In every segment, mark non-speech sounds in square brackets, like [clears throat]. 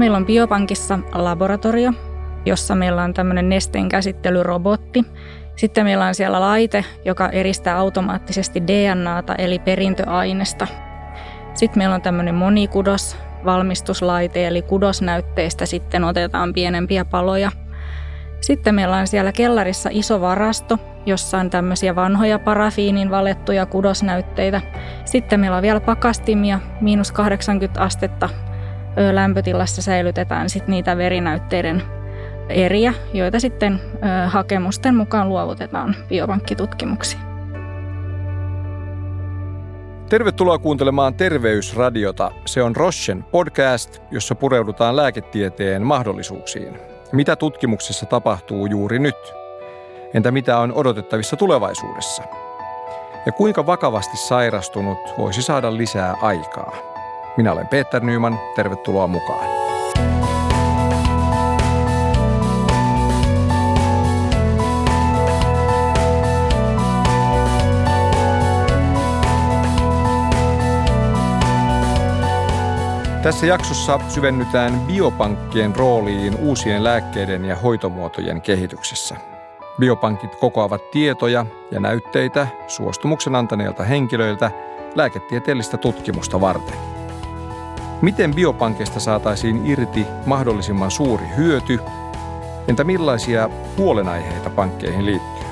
meillä on biopankissa laboratorio, jossa meillä on tämmöinen nesteen käsittelyrobotti. Sitten meillä on siellä laite, joka eristää automaattisesti DNAta eli perintöainesta. Sitten meillä on tämmöinen monikudos valmistuslaite, eli kudosnäytteistä sitten otetaan pienempiä paloja. Sitten meillä on siellä kellarissa iso varasto, jossa on tämmöisiä vanhoja parafiinin valettuja kudosnäytteitä. Sitten meillä on vielä pakastimia, miinus 80 astetta lämpötilassa säilytetään sit niitä verinäytteiden eriä, joita sitten hakemusten mukaan luovutetaan biopankkitutkimuksiin. Tervetuloa kuuntelemaan Terveysradiota. Se on Rochen podcast, jossa pureudutaan lääketieteen mahdollisuuksiin. Mitä tutkimuksessa tapahtuu juuri nyt? Entä mitä on odotettavissa tulevaisuudessa? Ja kuinka vakavasti sairastunut voisi saada lisää aikaa? Minä olen Peter Nyman, tervetuloa mukaan. Tässä jaksossa syvennytään biopankkien rooliin uusien lääkkeiden ja hoitomuotojen kehityksessä. Biopankit kokoavat tietoja ja näytteitä suostumuksen antaneilta henkilöiltä lääketieteellistä tutkimusta varten. Miten biopankeista saataisiin irti mahdollisimman suuri hyöty? Entä millaisia huolenaiheita pankkeihin liittyy?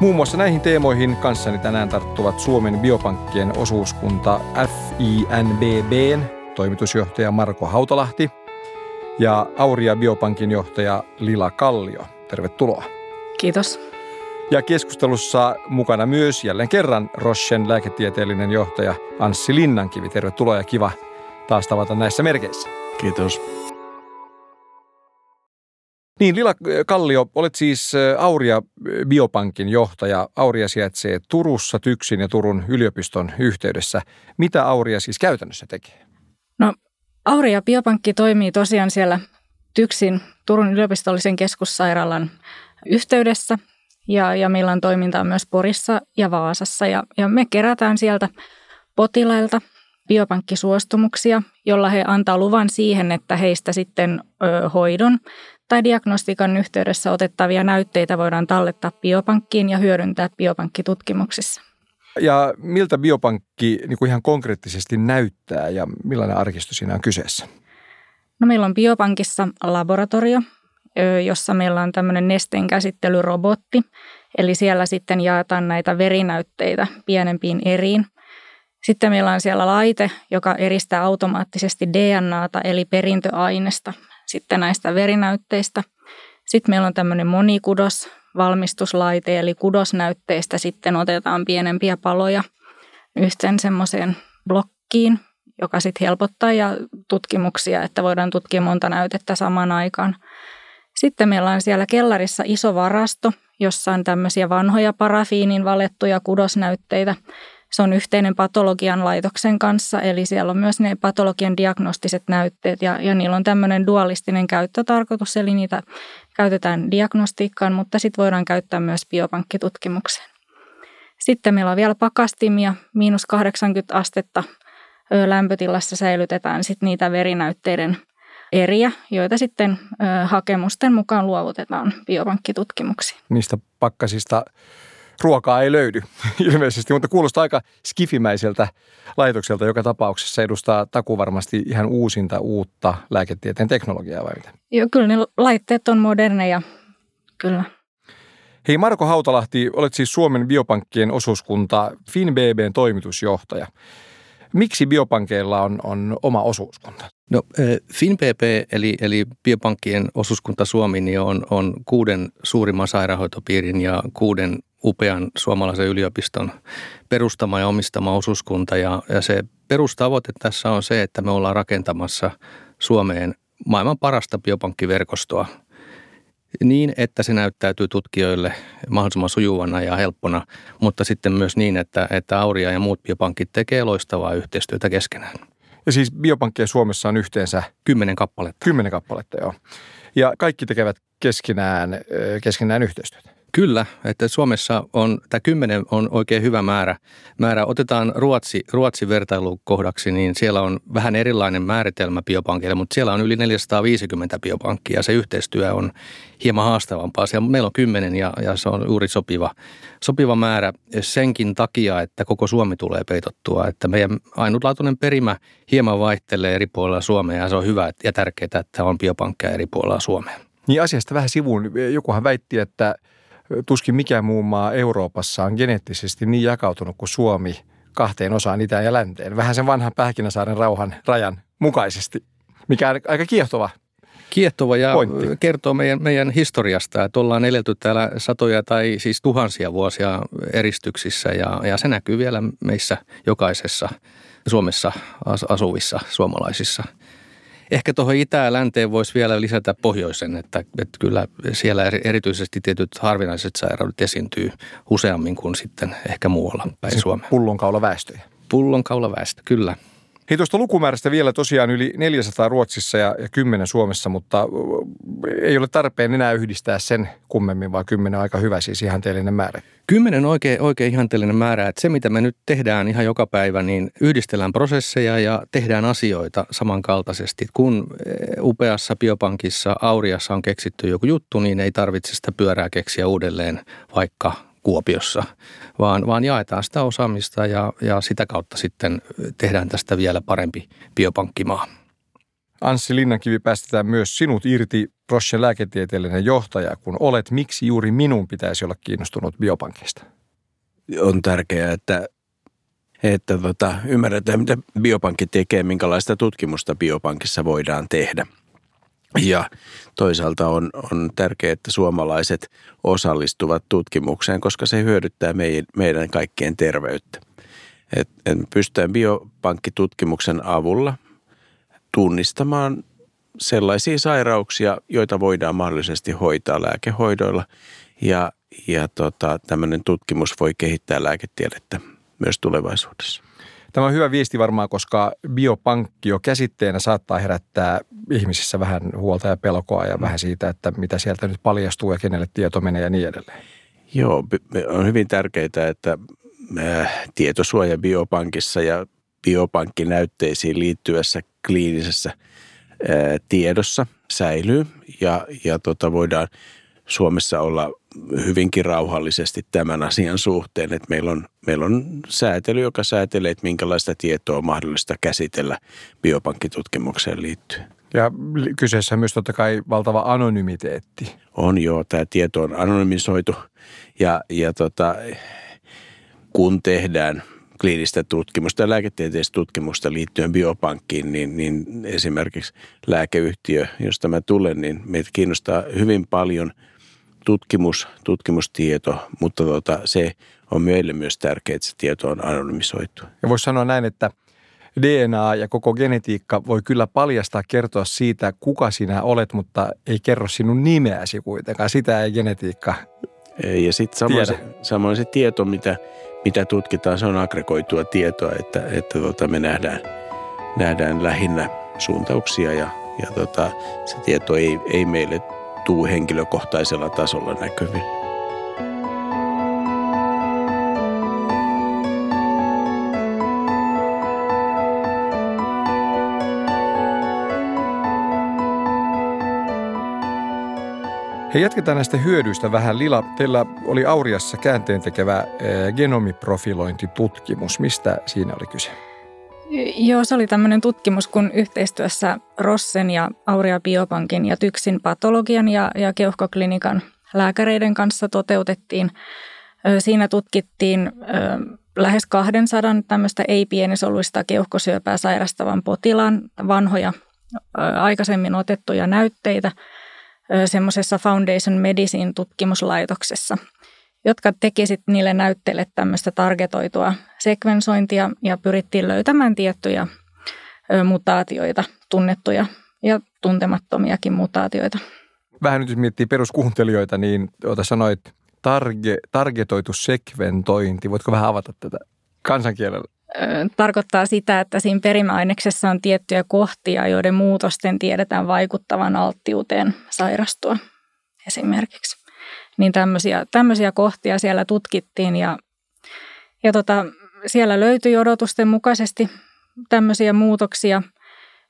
Muun muassa näihin teemoihin kanssani tänään tarttuvat Suomen biopankkien osuuskunta FINBBn toimitusjohtaja Marko Hautalahti ja Auria Biopankin johtaja Lila Kallio. Tervetuloa. Kiitos. Ja keskustelussa mukana myös jälleen kerran Rochen lääketieteellinen johtaja Anssi Linnankivi. Tervetuloa ja kiva taas tavata näissä merkeissä. Kiitos. Niin, Lila Kallio, olet siis Auria Biopankin johtaja. Auria sijaitsee Turussa, Tyksin ja Turun yliopiston yhteydessä. Mitä Auria siis käytännössä tekee? No, Auria Biopankki toimii tosiaan siellä Tyksin Turun yliopistollisen keskussairaalan yhteydessä ja, ja meillä on toimintaa myös Porissa ja Vaasassa ja, ja me kerätään sieltä potilailta biopankkisuostumuksia, jolla he antaa luvan siihen, että heistä sitten ö, hoidon tai diagnostiikan yhteydessä otettavia näytteitä voidaan tallettaa biopankkiin ja hyödyntää biopankkitutkimuksissa. Ja miltä biopankki niin kuin ihan konkreettisesti näyttää ja millainen arkisto siinä on kyseessä? No meillä on biopankissa laboratorio, jossa meillä on tämmöinen nesteen käsittelyrobotti. Eli siellä sitten jaetaan näitä verinäytteitä pienempiin eriin. Sitten meillä on siellä laite, joka eristää automaattisesti DNAta eli perintöainesta sitten näistä verinäytteistä. Sitten meillä on tämmöinen monikudos valmistuslaite, eli kudosnäytteistä sitten otetaan pienempiä paloja yhteen semmoiseen blokkiin, joka sitten helpottaa ja tutkimuksia, että voidaan tutkia monta näytettä samaan aikaan. Sitten meillä on siellä kellarissa iso varasto, jossa on tämmöisiä vanhoja parafiinin valettuja kudosnäytteitä, se on yhteinen patologian laitoksen kanssa, eli siellä on myös ne patologian diagnostiset näytteet ja, ja niillä on tämmöinen dualistinen käyttötarkoitus, eli niitä käytetään diagnostiikkaan, mutta sitten voidaan käyttää myös biopankkitutkimukseen. Sitten meillä on vielä pakastimia, miinus 80 astetta lämpötilassa säilytetään sitten niitä verinäytteiden eriä, joita sitten hakemusten mukaan luovutetaan biopankkitutkimuksiin. Niistä pakkasista ruokaa ei löydy [laughs] ilmeisesti, mutta kuulostaa aika skifimäiseltä laitokselta joka tapauksessa. Edustaa taku varmasti ihan uusinta uutta lääketieteen teknologiaa vai mitä? Joo, kyllä ne laitteet on moderneja, kyllä. Hei Marko Hautalahti, olet siis Suomen biopankkien osuuskunta FinBBn toimitusjohtaja. Miksi biopankeilla on, on oma osuuskunta? No FinBB eli, eli biopankkien osuuskunta Suomi niin on, on kuuden suurimman sairaanhoitopiirin ja kuuden upean suomalaisen yliopiston perustama ja omistama osuuskunta. Ja, ja se perustavoite tässä on se, että me ollaan rakentamassa Suomeen maailman parasta biopankkiverkostoa niin, että se näyttäytyy tutkijoille mahdollisimman sujuvana ja helppona, mutta sitten myös niin, että, että Auria ja muut biopankit tekee loistavaa yhteistyötä keskenään. Ja siis biopankkeja Suomessa on yhteensä? Kymmenen kappaletta. Kymmenen kappaletta, joo. Ja kaikki tekevät keskenään, keskenään yhteistyötä? Kyllä, että Suomessa on, tämä kymmenen on oikein hyvä määrä. määrä. Otetaan Ruotsi, Ruotsi vertailukohdaksi, niin siellä on vähän erilainen määritelmä biopankille, mutta siellä on yli 450 biopankkia ja se yhteistyö on hieman haastavampaa. Siellä meillä on kymmenen ja, ja se on juuri sopiva, sopiva määrä senkin takia, että koko Suomi tulee peitottua. Että meidän ainutlaatuinen perimä hieman vaihtelee eri puolilla Suomea ja se on hyvä ja tärkeää, että on biopankkeja eri puolilla Suomea. Niin asiasta vähän sivuun. Jokuhan väitti, että tuskin mikään muu maa Euroopassa on geneettisesti niin jakautunut kuin Suomi kahteen osaan itään ja länteen. Vähän sen vanhan Pähkinäsaaren rauhan rajan mukaisesti, mikä on aika kiehtova Kiehtova ja pointti. kertoo meidän, meidän historiasta, että ollaan eletty täällä satoja tai siis tuhansia vuosia eristyksissä ja, ja se näkyy vielä meissä jokaisessa Suomessa asuvissa suomalaisissa – Ehkä tuohon itä- ja länteen voisi vielä lisätä pohjoisen, että, että kyllä siellä erityisesti tietyt harvinaiset sairaudet esiintyy useammin kuin sitten ehkä muualla päin Suomea. Pullonkaula väestöjä. Pullonkaula väestö, kyllä. Hei tuosta lukumäärästä vielä tosiaan yli 400 Ruotsissa ja, ja 10 Suomessa, mutta ei ole tarpeen enää yhdistää sen kummemmin, vaan 10 aika hyvä siis ihanteellinen määrä. Kymmenen oikein, oikein ihanteellinen määrä, että se mitä me nyt tehdään ihan joka päivä, niin yhdistellään prosesseja ja tehdään asioita samankaltaisesti. Kun upeassa biopankissa Auriassa on keksitty joku juttu, niin ei tarvitse sitä pyörää keksiä uudelleen vaikka Kuopiossa, vaan, vaan jaetaan sitä osaamista ja, ja sitä kautta sitten tehdään tästä vielä parempi biopankkimaa. Anssi Linnankivi päästetään myös sinut irti Rochen lääketieteellinen johtaja, kun olet. Miksi juuri minun pitäisi olla kiinnostunut biopankista? On tärkeää, että, että tota, ymmärretään, mitä biopankki tekee, minkälaista tutkimusta biopankissa voidaan tehdä – ja toisaalta on, on tärkeää, että suomalaiset osallistuvat tutkimukseen, koska se hyödyttää meidän, meidän kaikkien terveyttä. Et, et pystytään biopankkitutkimuksen avulla tunnistamaan sellaisia sairauksia, joita voidaan mahdollisesti hoitaa lääkehoidoilla. Ja, ja tota, tämmöinen tutkimus voi kehittää lääketiedettä myös tulevaisuudessa. Tämä on hyvä viesti varmaan, koska biopankki jo käsitteenä saattaa herättää ihmisissä vähän huolta ja pelkoa ja vähän siitä, että mitä sieltä nyt paljastuu ja kenelle tieto menee ja niin edelleen. Joo, on hyvin tärkeää, että äh, tietosuoja biopankissa ja biopankkinäytteisiin liittyvässä kliinisessä äh, tiedossa säilyy ja, ja tota voidaan Suomessa olla hyvinkin rauhallisesti tämän asian suhteen, että meillä on, meillä on säätely, joka säätelee, että minkälaista tietoa on mahdollista käsitellä biopankkitutkimukseen liittyen. Ja kyseessä myös totta kai valtava anonymiteetti. On joo, tämä tieto on anonymisoitu ja, ja tota, kun tehdään kliinistä tutkimusta ja lääketieteellistä tutkimusta liittyen biopankkiin, niin, niin esimerkiksi lääkeyhtiö, josta mä tulen, niin meitä kiinnostaa hyvin paljon – tutkimus, tutkimustieto, mutta tota, se on meille myös tärkeää, että se tieto on anonymisoitu. Ja voisi sanoa näin, että DNA ja koko genetiikka voi kyllä paljastaa kertoa siitä, kuka sinä olet, mutta ei kerro sinun nimeäsi kuitenkaan. Sitä ei genetiikka ei, Ja sitten samoin se, samoin se tieto, mitä, mitä tutkitaan, se on aggregoitua tietoa, että, että tota, me nähdään, nähdään lähinnä suuntauksia ja, ja tota, se tieto ei, ei meille tuu henkilökohtaisella tasolla näkyville. Hei, jatketaan näistä hyödyistä vähän. Lila, teillä oli Auriassa käänteen tekevä eh, genomiprofilointitutkimus. Mistä siinä oli kyse? Joo, se oli tämmöinen tutkimus, kun yhteistyössä Rossen ja Auria Biopankin ja Tyksin patologian ja, ja keuhkoklinikan lääkäreiden kanssa toteutettiin. Siinä tutkittiin lähes 200 tämmöistä ei-pienisoluista keuhkosyöpää sairastavan potilaan vanhoja aikaisemmin otettuja näytteitä semmoisessa Foundation Medicine tutkimuslaitoksessa – jotka teki niille näytteille tämmöistä targetoitua sekvensointia ja pyrittiin löytämään tiettyjä mutaatioita, tunnettuja ja tuntemattomiakin mutaatioita. Vähän nyt jos miettii peruskuuntelijoita, niin ota sanoit targe, targetoitu sekventointi. Voitko vähän avata tätä kansankielellä? Tarkoittaa sitä, että siinä perimäaineksessa on tiettyjä kohtia, joiden muutosten tiedetään vaikuttavan alttiuteen sairastua esimerkiksi. Niin tämmöisiä, tämmöisiä kohtia siellä tutkittiin ja, ja tota, siellä löytyi odotusten mukaisesti tämmöisiä muutoksia.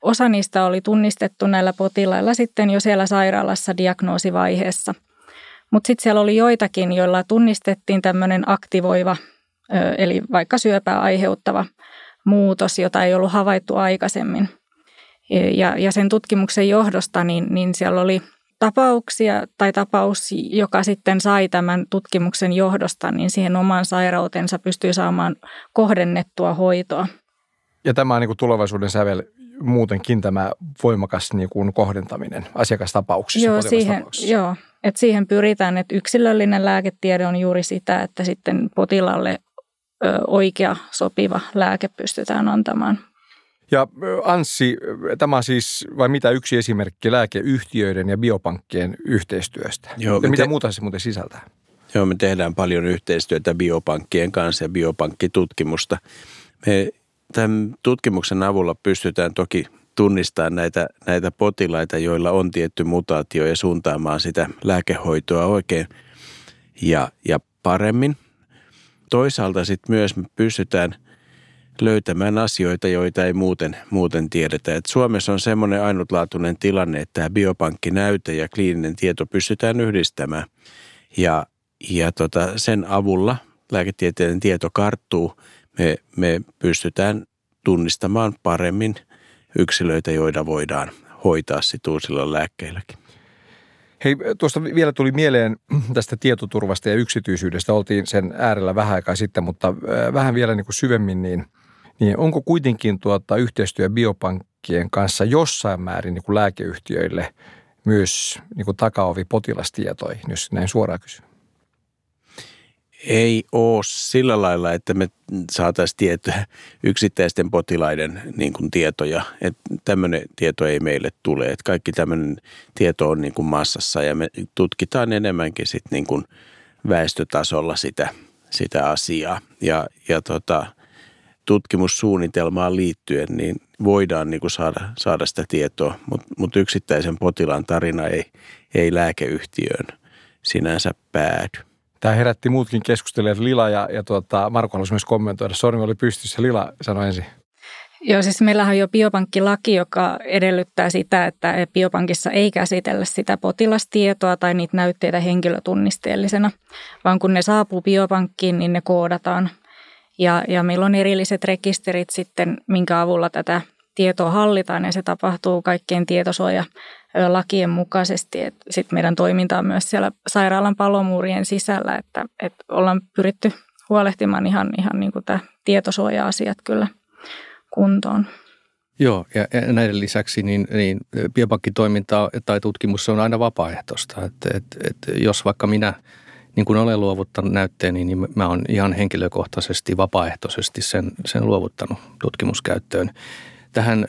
Osa niistä oli tunnistettu näillä potilailla sitten jo siellä sairaalassa diagnoosivaiheessa. Mutta sitten siellä oli joitakin, joilla tunnistettiin tämmöinen aktivoiva, eli vaikka syöpää aiheuttava muutos, jota ei ollut havaittu aikaisemmin. Ja, ja sen tutkimuksen johdosta niin, niin siellä oli tapauksia tai tapaus, joka sitten sai tämän tutkimuksen johdosta, niin siihen omaan sairautensa pystyy saamaan kohdennettua hoitoa. Ja tämä on niin kuin tulevaisuuden sävel muutenkin tämä voimakas niin kuin kohdentaminen asiakastapauksissa. Joo, siihen, joo että siihen pyritään, että yksilöllinen lääketiede on juuri sitä, että sitten potilaalle oikea sopiva lääke pystytään antamaan. Ja Anssi, tämä on siis vai mitä yksi esimerkki lääkeyhtiöiden ja biopankkien yhteistyöstä? Joo, ja mitä te- muuta se muuten sisältää? Joo, me tehdään paljon yhteistyötä biopankkien kanssa ja biopankkitutkimusta. Me tämän tutkimuksen avulla pystytään toki tunnistamaan näitä, näitä potilaita, joilla on tietty mutaatio ja suuntaamaan sitä lääkehoitoa oikein ja, ja paremmin. Toisaalta sitten myös me pystytään – löytämään asioita, joita ei muuten, muuten tiedetä. Et Suomessa on semmoinen ainutlaatuinen tilanne, että tämä biopankkinäyte ja kliininen tieto pystytään yhdistämään. Ja, ja tota, sen avulla lääketieteellinen tieto karttuu. Me, me pystytään tunnistamaan paremmin yksilöitä, joita voidaan hoitaa sit uusilla lääkkeilläkin. Hei, tuosta vielä tuli mieleen [clears throat] tästä tietoturvasta ja yksityisyydestä. Oltiin sen äärellä vähän aikaa sitten, mutta äh, vähän vielä niin kuin syvemmin, niin – niin onko kuitenkin tuota yhteistyö biopankkien kanssa jossain määrin niin kuin lääkeyhtiöille myös niin kuin takaovi potilastietoihin, jos näin suoraan kysyy? Ei ole sillä lailla, että me saataisiin tietoa yksittäisten potilaiden niin kuin tietoja. Että tämmöinen tieto ei meille tule. Että kaikki tämmöinen tieto on niin kuin massassa ja me tutkitaan enemmänkin sit niin kuin väestötasolla sitä, sitä asiaa. Ja, ja tota, tutkimussuunnitelmaan liittyen, niin voidaan niin kuin saada, saada sitä tietoa, mutta mut yksittäisen potilaan tarina ei, ei lääkeyhtiöön sinänsä päädy. Tämä herätti muutkin keskustelijat, Lila ja, ja tuota, Marko halusi myös kommentoida. Sormi oli pystyssä, Lila sanoi ensin. Joo, siis meillähän on jo biopankkilaki, joka edellyttää sitä, että biopankissa ei käsitellä sitä potilastietoa tai niitä näytteitä henkilötunnisteellisena, vaan kun ne saapuu biopankkiin, niin ne koodataan ja, ja meillä on erilliset rekisterit sitten, minkä avulla tätä tietoa hallitaan ja se tapahtuu kaikkien tietosuoja lakien mukaisesti. Sitten meidän toiminta on myös siellä sairaalan palomuurien sisällä, että, että ollaan pyritty huolehtimaan ihan, ihan niin kuin tämä tietosuoja-asiat kyllä kuntoon. Joo, ja näiden lisäksi niin, niin biopankkitoiminta tai tutkimus on aina vapaaehtoista. Että, että, että jos vaikka minä – niin kun olen luovuttanut näytteeni, niin mä olen ihan henkilökohtaisesti, vapaaehtoisesti sen, sen luovuttanut tutkimuskäyttöön. Tähän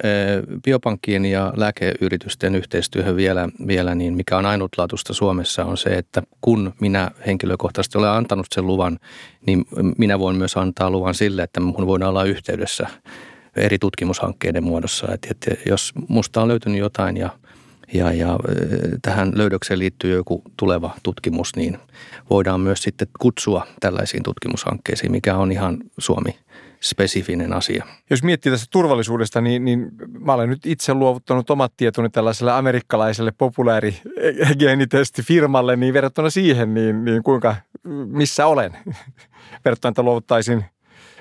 biopankkien ja lääkeyritysten yhteistyöhön vielä, vielä niin mikä on ainutlaatuista Suomessa on se, että kun minä henkilökohtaisesti olen antanut sen luvan, niin minä voin myös antaa luvan sille, että minun voidaan olla yhteydessä eri tutkimushankkeiden muodossa. Että jos musta on löytynyt jotain ja ja, ja tähän löydökseen liittyy joku tuleva tutkimus, niin voidaan myös sitten kutsua tällaisiin tutkimushankkeisiin, mikä on ihan Suomi spesifinen asia. Jos miettii tästä turvallisuudesta, niin, niin mä olen nyt itse luovuttanut omat tietoni tällaiselle amerikkalaiselle populaarigeenitestifirmalle, niin verrattuna siihen, niin, niin kuinka, missä olen [laughs] verrattuna, että luovuttaisin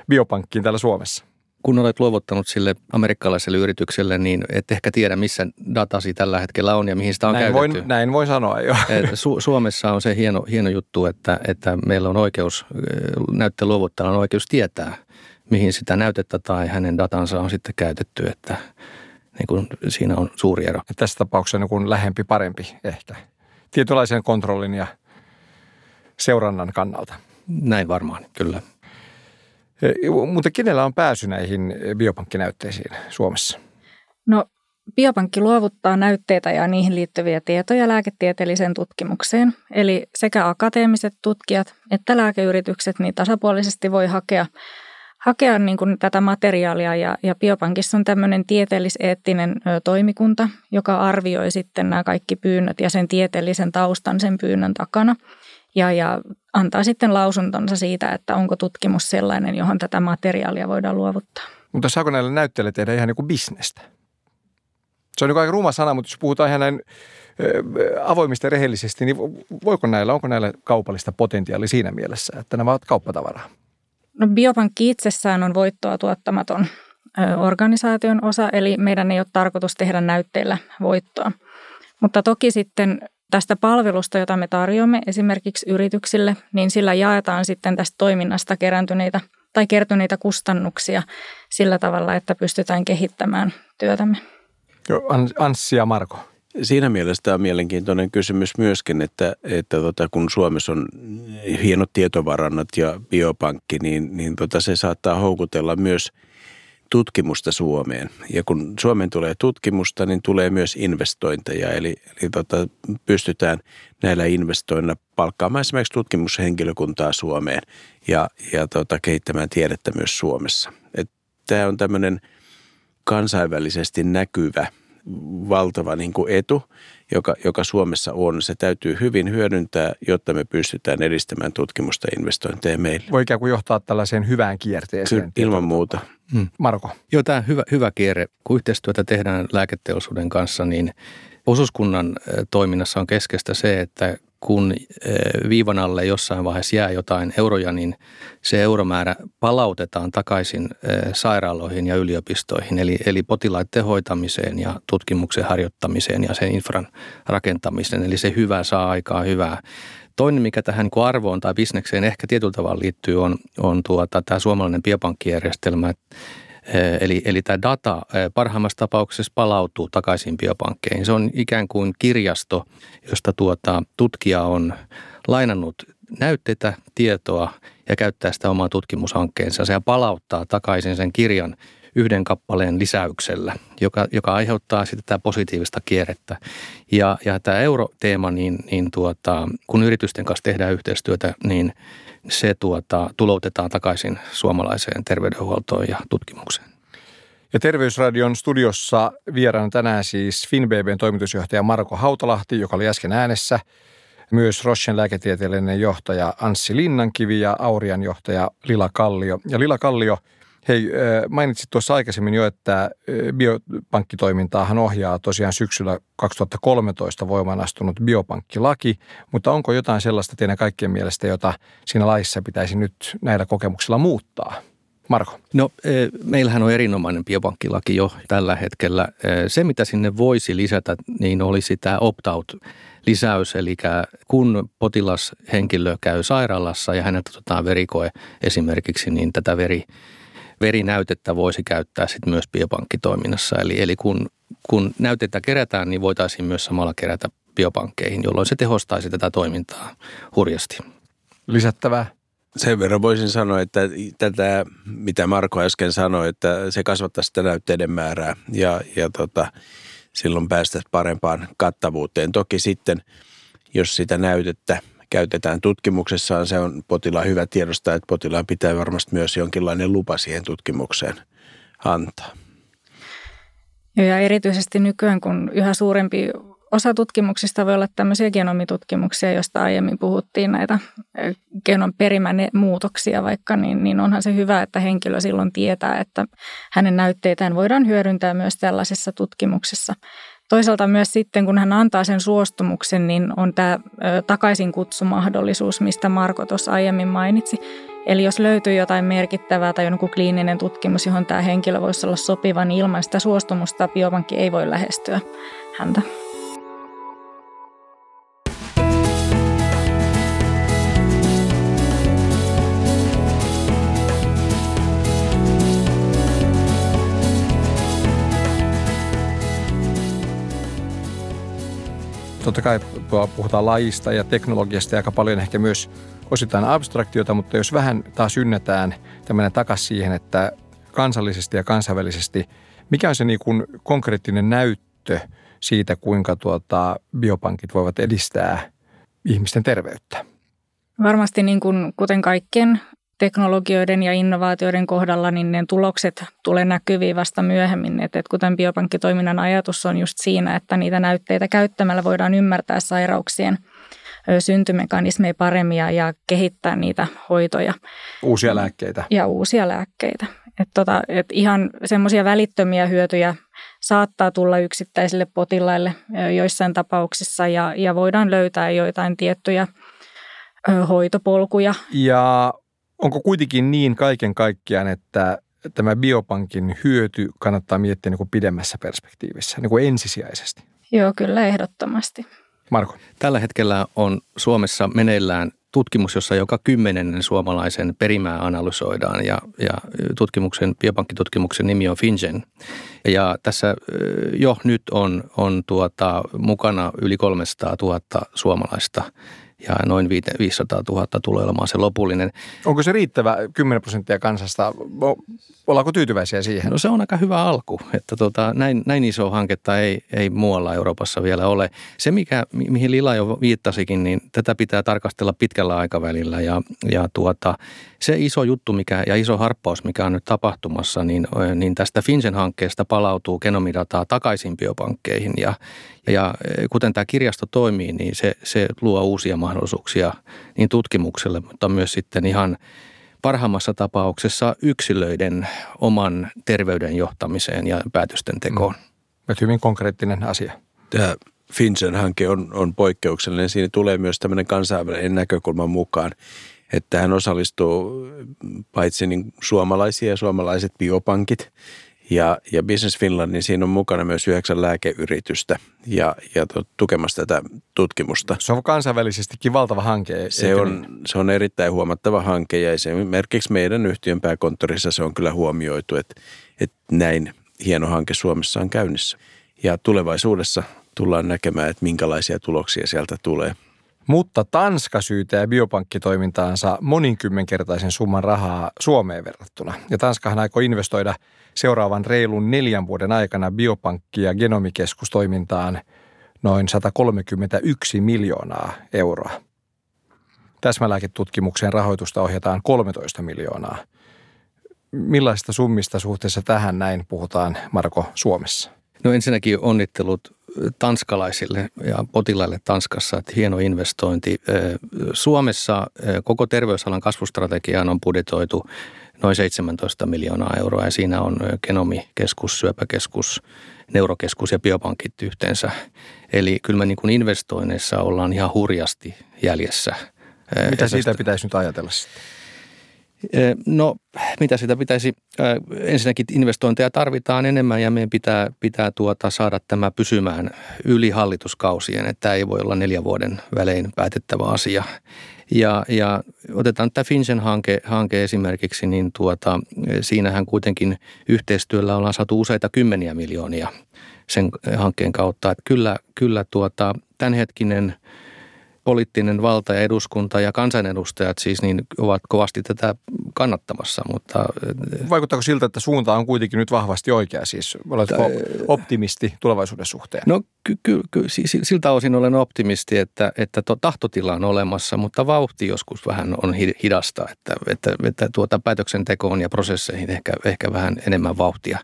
biopankkiin täällä Suomessa? Kun olet luovuttanut sille amerikkalaiselle yritykselle, niin et ehkä tiedä, missä datasi tällä hetkellä on ja mihin sitä on näin käytetty. Voin, näin voi sanoa jo. [laughs] Su- Suomessa on se hieno, hieno juttu, että, että meillä on oikeus, näytteen luovuttajalla on oikeus tietää, mihin sitä näytettä tai hänen datansa on sitten käytetty, että niin kuin siinä on suuri ero. Ja tässä tapauksessa niin kuin lähempi parempi ehkä, tietynlaisen kontrollin ja seurannan kannalta. Näin varmaan, kyllä. Mutta kenellä on pääsy näihin biopankkinäytteisiin Suomessa? No biopankki luovuttaa näytteitä ja niihin liittyviä tietoja lääketieteelliseen tutkimukseen. Eli sekä akateemiset tutkijat että lääkeyritykset niin tasapuolisesti voi hakea, hakea niin kuin tätä materiaalia. Ja, ja biopankissa on tämmöinen tieteelliseettinen toimikunta, joka arvioi sitten nämä kaikki pyynnöt ja sen tieteellisen taustan sen pyynnön takana. Ja, ja antaa sitten lausuntonsa siitä, että onko tutkimus sellainen, johon tätä materiaalia voidaan luovuttaa. Mutta saako näillä näytteillä tehdä ihan niin kuin bisnestä? Se on niin aika ruma sana, mutta jos puhutaan ihan näin avoimista ja rehellisesti, niin voiko näillä, onko näillä kaupallista potentiaalia siinä mielessä, että nämä ovat kauppatavaraa? No biopankki itsessään on voittoa tuottamaton organisaation osa, eli meidän ei ole tarkoitus tehdä näytteillä voittoa. Mutta toki sitten tästä palvelusta, jota me tarjoamme esimerkiksi yrityksille, niin sillä jaetaan sitten tästä toiminnasta kerääntyneitä tai kertyneitä kustannuksia sillä tavalla, että pystytään kehittämään työtämme. Joo, Anssi ja Marko. Siinä mielessä tämä on mielenkiintoinen kysymys myöskin, että, että tota, kun Suomessa on hienot tietovarannot ja biopankki, niin, niin tota, se saattaa houkutella myös tutkimusta Suomeen. Ja kun Suomeen tulee tutkimusta, niin tulee myös investointeja. Eli, eli tota, pystytään näillä investoinnilla palkkaamaan esimerkiksi tutkimushenkilökuntaa Suomeen ja, ja tota, kehittämään tiedettä myös Suomessa. Et tämä on tämmöinen kansainvälisesti näkyvä – valtava niin kuin etu, joka, joka Suomessa on. Se täytyy hyvin hyödyntää, jotta me pystytään edistämään tutkimusta ja investointeja meille. Voi ikään kuin johtaa tällaiseen hyvään kierteeseen. Kyllä, ilman muuta. Hmm. Marko. Joo, tämä hyvä, hyvä kierre. Kun yhteistyötä tehdään lääketeollisuuden kanssa, niin osuuskunnan toiminnassa on keskeistä se, että kun viivan alle jossain vaiheessa jää jotain euroja, niin se euromäärä palautetaan takaisin sairaaloihin ja yliopistoihin, eli, eli potilaiden hoitamiseen ja tutkimuksen harjoittamiseen ja sen infran rakentamiseen. Eli se hyvä saa aikaa hyvää. Toinen, mikä tähän niin arvoon tai bisnekseen ehkä tietyllä tavalla liittyy, on, on tuota, tämä suomalainen biopankkijärjestelmä. Eh, eli, eli tämä data eh, parhaimmassa tapauksessa palautuu takaisin biopankkeihin. Se on ikään kuin kirjasto, josta tuota, tutkija on lainannut näytteitä, tietoa ja käyttää sitä omaa tutkimushankkeensa. Se palauttaa takaisin sen kirjan yhden kappaleen lisäyksellä, joka, joka aiheuttaa sitten tämä positiivista kierrettä. Ja, ja tämä euroteema, niin, niin tuota, kun yritysten kanssa tehdään yhteistyötä, niin se tuota, tuloutetaan takaisin suomalaiseen terveydenhuoltoon ja tutkimukseen. Ja Terveysradion studiossa vieraana tänään siis FinBBn toimitusjohtaja Marko Hautalahti, joka oli äsken äänessä, myös Rochen lääketieteellinen johtaja Anssi Linnankivi ja Aurian johtaja Lila Kallio. Ja Lila Kallio – Hei, mainitsit tuossa aikaisemmin jo, että biopankkitoimintaahan ohjaa tosiaan syksyllä 2013 voimaan astunut biopankkilaki, mutta onko jotain sellaista teidän kaikkien mielestä, jota siinä laissa pitäisi nyt näillä kokemuksilla muuttaa? Marko. No meillähän on erinomainen biopankkilaki jo tällä hetkellä. Se, mitä sinne voisi lisätä, niin olisi tämä opt-out lisäys, eli kun potilashenkilö käy sairaalassa ja häneltä otetaan verikoe esimerkiksi, niin tätä veri verinäytettä voisi käyttää sitten myös biopankkitoiminnassa. Eli, eli kun, kun näytettä kerätään, niin voitaisiin myös samalla kerätä biopankkeihin, jolloin se tehostaisi tätä toimintaa hurjasti. Lisättävää? Sen verran voisin sanoa, että tätä, mitä Marko äsken sanoi, että se kasvattaa sitä näytteiden määrää ja, ja tota, silloin päästä parempaan kattavuuteen. Toki sitten, jos sitä näytettä käytetään tutkimuksessaan, se on potilaan hyvä tiedostaa, että potilaan pitää varmasti myös jonkinlainen lupa siihen tutkimukseen antaa. Ja erityisesti nykyään, kun yhä suurempi osa tutkimuksista voi olla tämmöisiä genomitutkimuksia, joista aiemmin puhuttiin näitä genon perimän muutoksia vaikka, niin, niin onhan se hyvä, että henkilö silloin tietää, että hänen näytteitään voidaan hyödyntää myös tällaisessa tutkimuksessa. Toisaalta myös sitten, kun hän antaa sen suostumuksen, niin on tämä takaisin-kutsumahdollisuus, mistä Marko tuossa aiemmin mainitsi. Eli jos löytyy jotain merkittävää tai joku kliininen tutkimus, johon tämä henkilö voisi olla sopiva, niin ilman sitä suostumusta biopankki ei voi lähestyä häntä. Totta kai puhutaan lajista ja teknologiasta ja aika paljon ehkä myös osittain abstraktiota, mutta jos vähän taas ynnätään tämmöinen takaisin siihen, että kansallisesti ja kansainvälisesti, mikä on se niin kuin konkreettinen näyttö siitä, kuinka tuota biopankit voivat edistää ihmisten terveyttä? Varmasti niin kuin, kuten kaikkien teknologioiden ja innovaatioiden kohdalla, niin ne tulokset tulee näkyviin vasta myöhemmin. Et, et kuten biopankkitoiminnan ajatus on just siinä, että niitä näytteitä käyttämällä voidaan ymmärtää sairauksien syntymekanismeja paremmin ja kehittää niitä hoitoja. Uusia lääkkeitä. Ja uusia lääkkeitä. Että tota, et ihan semmoisia välittömiä hyötyjä saattaa tulla yksittäisille potilaille joissain tapauksissa ja, ja voidaan löytää joitain tiettyjä hoitopolkuja. Ja onko kuitenkin niin kaiken kaikkiaan, että tämä biopankin hyöty kannattaa miettiä niin kuin pidemmässä perspektiivissä, niin kuin ensisijaisesti? Joo, kyllä ehdottomasti. Marko. Tällä hetkellä on Suomessa meneillään tutkimus, jossa joka kymmenennen suomalaisen perimää analysoidaan ja, ja tutkimuksen, biopankkitutkimuksen nimi on FinGen. Ja tässä jo nyt on, on tuota, mukana yli 300 000 suomalaista ja noin 500 000 tulee olemaan se lopullinen. Onko se riittävä 10 prosenttia kansasta? Ollaanko tyytyväisiä siihen? No se on aika hyvä alku, että tota, näin, näin iso hanketta ei, ei muualla Euroopassa vielä ole. Se, mikä, mihin Lila jo viittasikin, niin tätä pitää tarkastella pitkällä aikavälillä ja, ja tuota, se iso juttu mikä, ja iso harppaus, mikä on nyt tapahtumassa, niin, niin tästä Finsen hankkeesta palautuu genomidataa takaisin biopankkeihin ja, ja kuten tämä kirjasto toimii, niin se, se luo uusia mahdollisuuksia niin tutkimukselle, mutta myös sitten ihan parhaimmassa tapauksessa yksilöiden oman terveyden johtamiseen ja päätösten tekoon. Mm. Hyvin konkreettinen asia. Tämä FinCEN-hanke on, on poikkeuksellinen. Siinä tulee myös tämmöinen kansainvälinen näkökulma mukaan, että hän osallistuu paitsi niin suomalaisia ja suomalaiset biopankit – ja, ja Business Finlandin siinä on mukana myös yhdeksän lääkeyritystä ja, ja tukemassa tätä tutkimusta. Se on kansainvälisestikin valtava hanke. Se on, niin? se on erittäin huomattava hanke ja esimerkiksi meidän yhtiön pääkonttorissa se on kyllä huomioitu, että, että näin hieno hanke Suomessa on käynnissä. Ja tulevaisuudessa tullaan näkemään, että minkälaisia tuloksia sieltä tulee. Mutta Tanska syytää biopankkitoimintaansa moninkymmenkertaisen summan rahaa Suomeen verrattuna. Ja Tanskahan aikoo investoida – seuraavan reilun neljän vuoden aikana biopankki- ja genomikeskustoimintaan noin 131 miljoonaa euroa. Täsmälääketutkimukseen rahoitusta ohjataan 13 miljoonaa. Millaista summista suhteessa tähän näin puhutaan, Marko, Suomessa? No ensinnäkin onnittelut tanskalaisille ja potilaille Tanskassa, että hieno investointi. Suomessa koko terveysalan kasvustrategiaan on budjetoitu noin 17 miljoonaa euroa ja siinä on genomikeskus, syöpäkeskus, neurokeskus ja biopankit yhteensä. Eli kyllä me niin kuin investoinneissa ollaan ihan hurjasti jäljessä. Mitä siitä pitäisi nyt ajatella sitten? No, mitä sitä pitäisi? Ensinnäkin investointeja tarvitaan enemmän ja meidän pitää, pitää tuota, saada tämä pysymään yli hallituskausien, että tämä ei voi olla neljän vuoden välein päätettävä asia. Ja, ja otetaan tämä Finsen hanke, hanke esimerkiksi, niin tuota, siinähän kuitenkin yhteistyöllä ollaan saatu useita kymmeniä miljoonia sen hankkeen kautta. Että kyllä, kyllä tuota, tämänhetkinen – poliittinen valta ja eduskunta ja kansanedustajat siis niin ovat kovasti tätä kannattamassa, mutta... Vaikuttaako siltä, että suunta on kuitenkin nyt vahvasti oikea siis? Oletko optimisti tulevaisuuden suhteen? No ky, ky, ky, siltä osin olen optimisti, että, että to, tahtotila on olemassa, mutta vauhti joskus vähän on hidasta, että, että, että tuota päätöksentekoon ja prosesseihin ehkä, ehkä vähän enemmän vauhtia.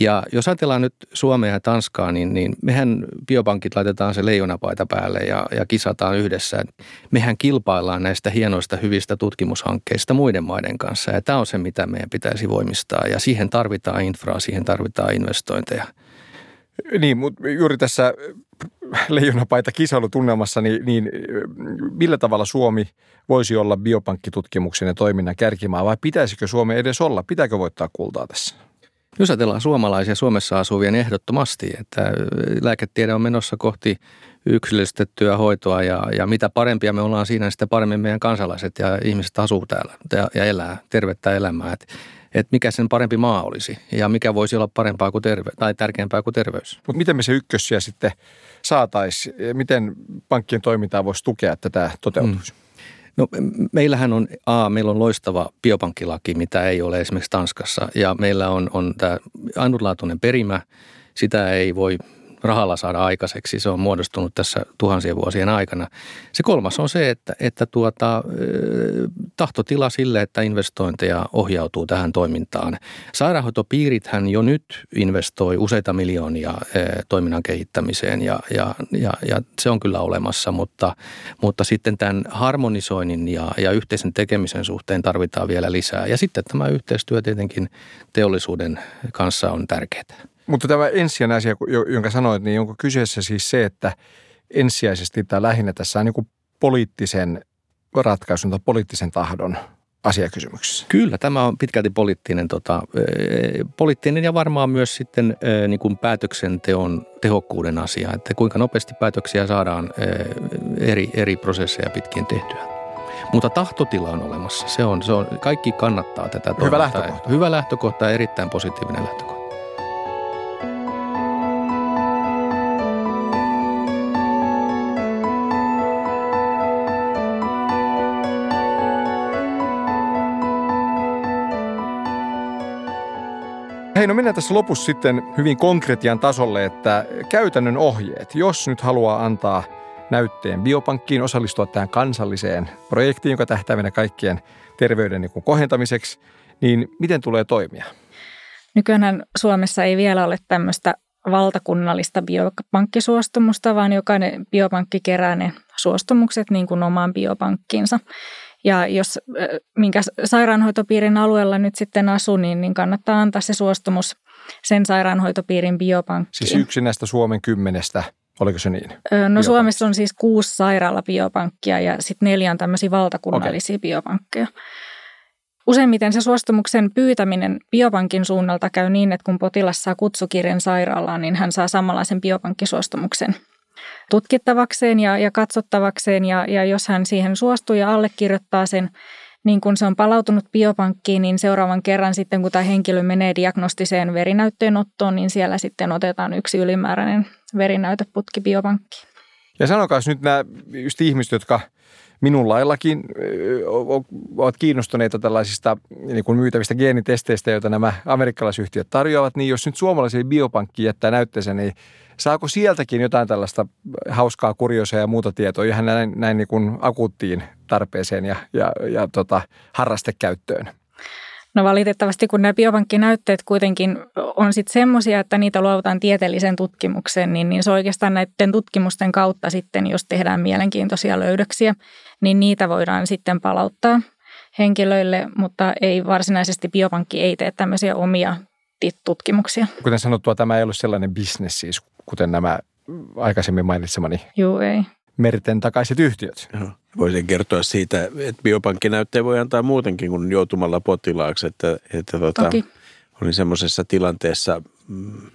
Ja jos ajatellaan nyt Suomea ja Tanskaa, niin, niin mehän biopankit laitetaan se leijonapaita päälle ja, ja kisataan yhdessä. Mehän kilpaillaan näistä hienoista hyvistä tutkimushankkeista muiden maiden kanssa ja tämä on se, mitä meidän pitäisi voimistaa ja siihen tarvitaan infraa, siihen tarvitaan investointeja. Niin, mutta juuri tässä leijonapaita kisailutunnelmassa, niin, niin millä tavalla Suomi voisi olla biopankkitutkimuksen ja toiminnan kärkimaa vai pitäisikö Suomi edes olla? Pitääkö voittaa kultaa tässä? Jos ajatellaan suomalaisia Suomessa asuvien ehdottomasti, että lääketiede on menossa kohti yksilöllistettyä hoitoa ja, ja mitä parempia me ollaan siinä, niin sitä paremmin meidän kansalaiset ja ihmiset asuu täällä ja, ja elää tervettä elämää. Et, et mikä sen parempi maa olisi ja mikä voisi olla parempaa kuin terve, tai tärkeämpää kuin terveys. Mutta miten me se ykkössiä sitten saataisiin? Miten pankkien toimintaa voisi tukea, että tämä toteutuisi? Mm. No meillähän on, A, meillä on loistava biopankkilaki, mitä ei ole esimerkiksi Tanskassa. Ja meillä on, on tämä ainutlaatuinen perimä. Sitä ei voi rahalla saada aikaiseksi. Se on muodostunut tässä tuhansien vuosien aikana. Se kolmas on se, että, että tuota, tahtotila sille, että investointeja ohjautuu tähän toimintaan. Sairaanhoitopiirithän jo nyt investoi useita miljoonia toiminnan kehittämiseen ja, ja, ja, ja se on kyllä olemassa, mutta, mutta sitten tämän harmonisoinnin ja, ja yhteisen tekemisen suhteen tarvitaan vielä lisää. Ja sitten tämä yhteistyö tietenkin teollisuuden kanssa on tärkeää. Mutta tämä ensisijainen asia, jonka sanoit, niin onko kyseessä siis se, että ensisijaisesti tai lähinnä tässä on niin poliittisen ratkaisun tai poliittisen tahdon asiakysymyksessä? Kyllä, tämä on pitkälti poliittinen, tota, poliittinen ja varmaan myös sitten niin kuin päätöksenteon tehokkuuden asia, että kuinka nopeasti päätöksiä saadaan eri, eri prosesseja pitkin tehtyä. Mutta tahtotila on olemassa. Se on, se on, kaikki kannattaa tätä. Hyvä lähtökohta. Hyvä lähtökohta ja erittäin positiivinen lähtökohta. Hei, no mennään tässä lopussa sitten hyvin konkretian tasolle, että käytännön ohjeet, jos nyt haluaa antaa näytteen biopankkiin, osallistua tähän kansalliseen projektiin, joka tähtää meidän kaikkien terveyden niin kohentamiseksi, niin miten tulee toimia? Nykyään Suomessa ei vielä ole tämmöistä valtakunnallista biopankkisuostumusta, vaan jokainen biopankki kerää ne suostumukset niin kuin omaan biopankkiinsa. Ja jos minkä sairaanhoitopiirin alueella nyt sitten asuu, niin, niin kannattaa antaa se suostumus sen sairaanhoitopiirin biopankkiin. Siis yksi näistä Suomen kymmenestä, oliko se niin? No Suomessa on siis kuusi sairaalabiopankkia ja sitten neljä on tämmöisiä valtakunnallisia okay. biopankkeja. Useimmiten se suostumuksen pyytäminen biopankin suunnalta käy niin, että kun potilas saa kutsukirjan sairaalaan, niin hän saa samanlaisen biopankkisuostumuksen tutkittavakseen ja, ja katsottavakseen. Ja, ja jos hän siihen suostuu ja allekirjoittaa sen, niin kun se on palautunut biopankkiin, niin seuraavan kerran sitten, kun tämä henkilö menee diagnostiseen verinäytteenottoon, niin siellä sitten otetaan yksi ylimääräinen verinäyteputki biopankkiin. Ja sanokaa nyt nämä just ihmiset, jotka minun laillakin ovat kiinnostuneita tällaisista niin kuin myytävistä geenitesteistä, joita nämä amerikkalaisyhtiöt tarjoavat, niin jos nyt suomalaisille biopankkiin jättää näytteensä, niin saako sieltäkin jotain tällaista hauskaa kuriosia ja muuta tietoa ihan näin, näin niin kuin akuuttiin tarpeeseen ja, ja, ja tota, harrastekäyttöön? No valitettavasti, kun nämä biopankkinäytteet kuitenkin on sitten semmoisia, että niitä luovutaan tieteellisen tutkimuksen, niin, niin se oikeastaan näiden tutkimusten kautta sitten, jos tehdään mielenkiintoisia löydöksiä, niin niitä voidaan sitten palauttaa henkilöille, mutta ei varsinaisesti biopankki ei tee tämmöisiä omia tutkimuksia. Kuten sanottua, tämä ei ole sellainen bisnes siis, kuten nämä aikaisemmin mainitsemani Joo, ei. merten takaiset yhtiöt. Joo. Voisin kertoa siitä, että biopankkinäytteen voi antaa muutenkin kuin joutumalla potilaaksi, että, että tota, olin semmoisessa tilanteessa, mm,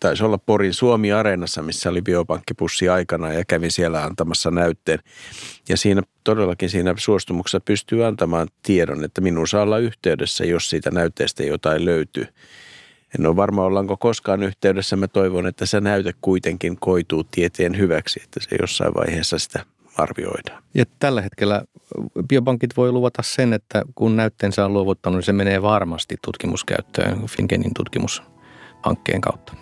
taisi olla Porin Suomi-areenassa, missä oli biopankkipussi aikana ja kävin siellä antamassa näytteen. Ja siinä todellakin siinä suostumuksessa pystyy antamaan tiedon, että minun saa olla yhteydessä, jos siitä näytteestä jotain löytyy. En ole varma, ollaanko koskaan yhteydessä. Mä toivon, että se näyte kuitenkin koituu tieteen hyväksi, että se jossain vaiheessa sitä arvioidaan. Ja tällä hetkellä biopankit voi luvata sen, että kun näytteensä on luovuttanut, niin se menee varmasti tutkimuskäyttöön Fingenin tutkimushankkeen kautta.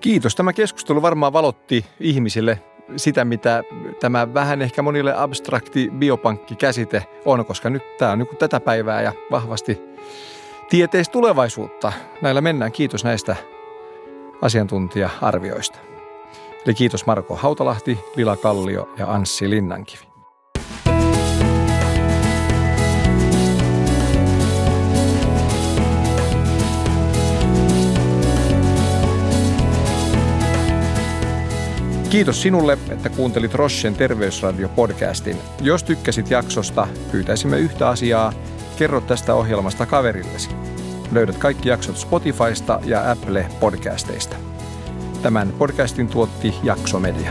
Kiitos. Tämä keskustelu varmaan valotti ihmisille sitä, mitä tämä vähän ehkä monille abstrakti biopankkikäsite on, koska nyt tämä on niin tätä päivää ja vahvasti tieteistä tulevaisuutta. Näillä mennään. Kiitos näistä asiantuntija-arvioista. Eli kiitos Marko Hautalahti, Lila Kallio ja Anssi Linnankivi. Kiitos sinulle, että kuuntelit Roschen terveysradio-podcastin. Jos tykkäsit jaksosta, pyytäisimme yhtä asiaa. Kerro tästä ohjelmasta kaverillesi. Löydät kaikki jaksot Spotifysta ja Apple podcasteista. Tämän podcastin tuotti Jaksomedia.